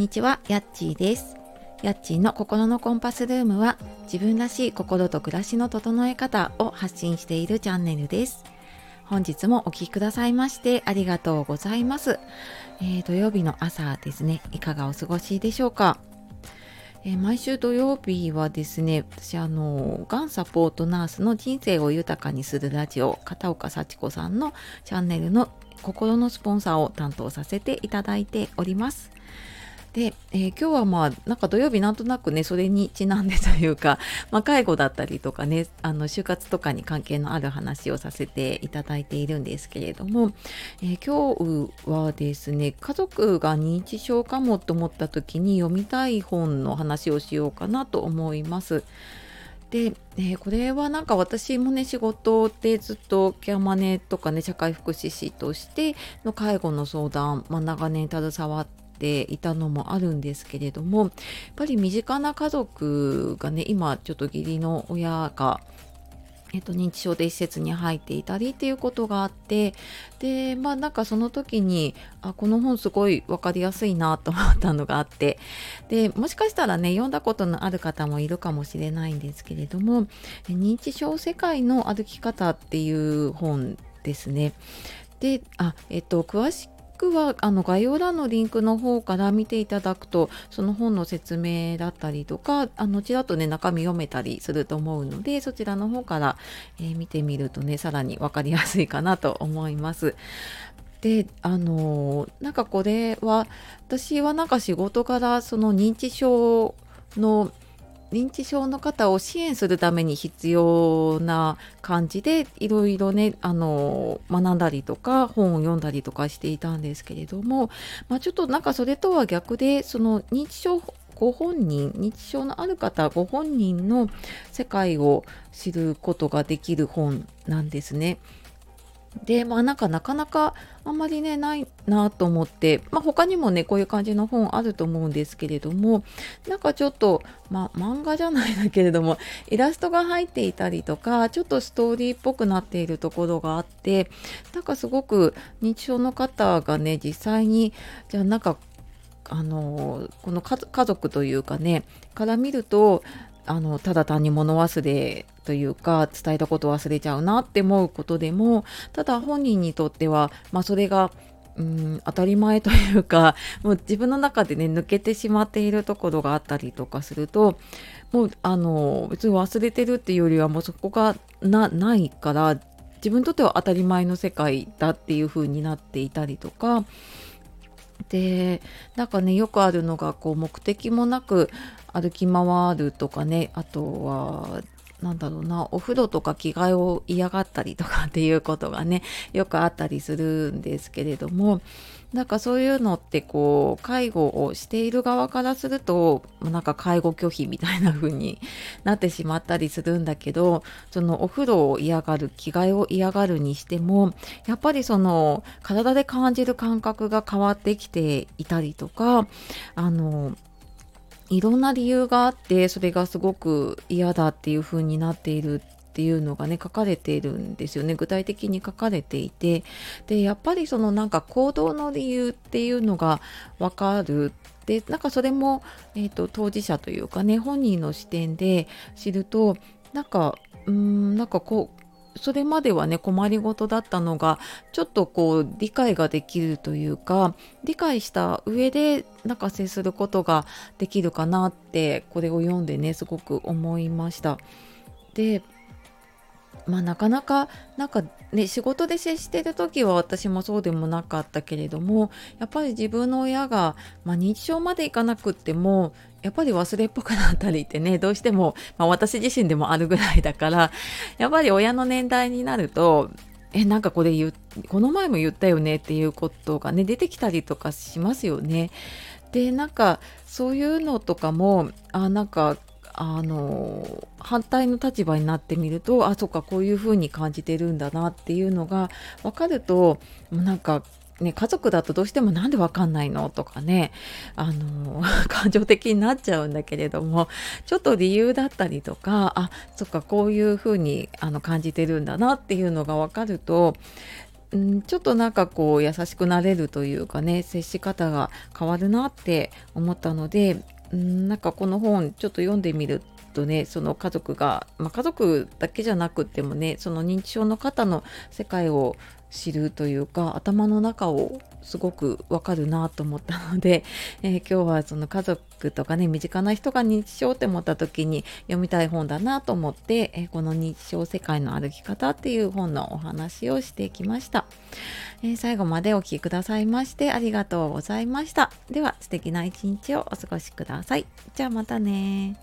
にちは、やっちーです。やっちーの心のコンパスルームは自分らしい心と暮らしの整え方を発信しているチャンネルです。本日もお聴きくださいましてありがとうございます、えー、土曜日の朝ですね、いかがお過ごしでしょうか。えー、毎週土曜日はですね、私あの、がんサポートナースの人生を豊かにするラジオ、片岡幸子さんのチャンネルの心のスポンサーを担当させていただいております。で、えー、今日はまあなんか土曜日なんとなくねそれにちなんでというか、まあ、介護だったりとかねあの就活とかに関係のある話をさせていただいているんですけれども、えー、今日はですね家族が認知症かもと思った時に読みたい本の話をしようかなと思います。で、えー、これはなんか私もね仕事でずっとケアマネとかね社会福祉士としての介護の相談、まあ、長年携わってていたのもあるんですけれどもやっぱり身近な家族がね今ちょっと義理の親がえっと、認知症で施設に入っていたりっていうことがあってでまあなんかその時にあこの本すごい分かりやすいなと思ったのがあってでもしかしたらね読んだことのある方もいるかもしれないんですけれども認知症世界の歩き方っていう本ですね。であえっと詳しくはあの概要欄のリンクの方から見ていただくとその本の説明だったりとかあのちらっとね中身読めたりすると思うのでそちらの方から、えー、見てみるとねさらに分かりやすいかなと思います。であのなんかこれは私はなんか仕事からその認知症の認知症の方を支援するために必要な感じでいろいろねあの学んだりとか本を読んだりとかしていたんですけれども、まあ、ちょっとなんかそれとは逆でその認知症ご本人認知症のある方ご本人の世界を知ることができる本なんですね。でまあなんかなかなかあんまりねないなと思って、まあ、他にもねこういう感じの本あると思うんですけれどもなんかちょっと、まあ、漫画じゃないんだけれどもイラストが入っていたりとかちょっとストーリーっぽくなっているところがあってなんかすごく認知症の方がね実際にじゃあなんかあのこの家族というかねから見るとあのただ単に物忘れというか伝えたこと忘れちゃうなって思うことでもただ本人にとっては、まあ、それがうん当たり前というか もう自分の中でね抜けてしまっているところがあったりとかするともうあの別に忘れてるっていうよりはもうそこがないから自分にとっては当たり前の世界だっていう風になっていたりとかでなんかねよくあるのがこう目的もなく歩き回るとかねあとはなんだろうなお風呂とか着替えを嫌がったりとかっていうことがねよくあったりするんですけれどもなんかそういうのってこう介護をしている側からするとなんか介護拒否みたいな風になってしまったりするんだけどそのお風呂を嫌がる着替えを嫌がるにしてもやっぱりその体で感じる感覚が変わってきていたりとかあのいろんな理由があってそれがすごく嫌だっていう風になっているっていうのがね書かれているんですよね。具体的に書かれていて。でやっぱりそのなんか行動の理由っていうのが分かる。でなんかそれも、えーと、当事者というかね本人の視点で知るとなんかうんなんかこうそれまではね困りごとだったのがちょっとこう理解ができるというか理解した上でなんか接することができるかなってこれを読んでねすごく思いました。でまあなかなかなんかね仕事で接してる時は私もそうでもなかったけれどもやっぱり自分の親が、まあ、認知症までいかなくってもやっぱり忘れっぽくなったりってねどうしても、まあ、私自身でもあるぐらいだからやっぱり親の年代になるとえなんかこれ言この前も言ったよねっていうことがね出てきたりとかしますよね。でなんかそういうのとかもあなんかあの反対の立場になってみるとあそっかこういう風に感じてるんだなっていうのが分かるとなんかね、家族だとどうしてもなんでわかんないのとかね、あの、感情的になっちゃうんだけれども、ちょっと理由だったりとか、あ、そっか、こういうふうにあの感じてるんだなっていうのがわかると、ん、ちょっとなんかこう優しくなれるというかね接し方が変わるなって思ったので、なんかこの本ちょっと読んでみるとねその家族が、まあ、家族だけじゃなくてもねその認知症の方の世界を知るというか頭の中をすごくわかるなと思ったので、えー、今日はその家族とかね身近な人が認知症って思った時に読みたい本だなと思って、えー、この認知症世界の歩き方っていう本のお話をしてきました、えー、最後までお聴きくださいましてありがとうございました。では素敵な一日をお過ごしください。じゃあまたね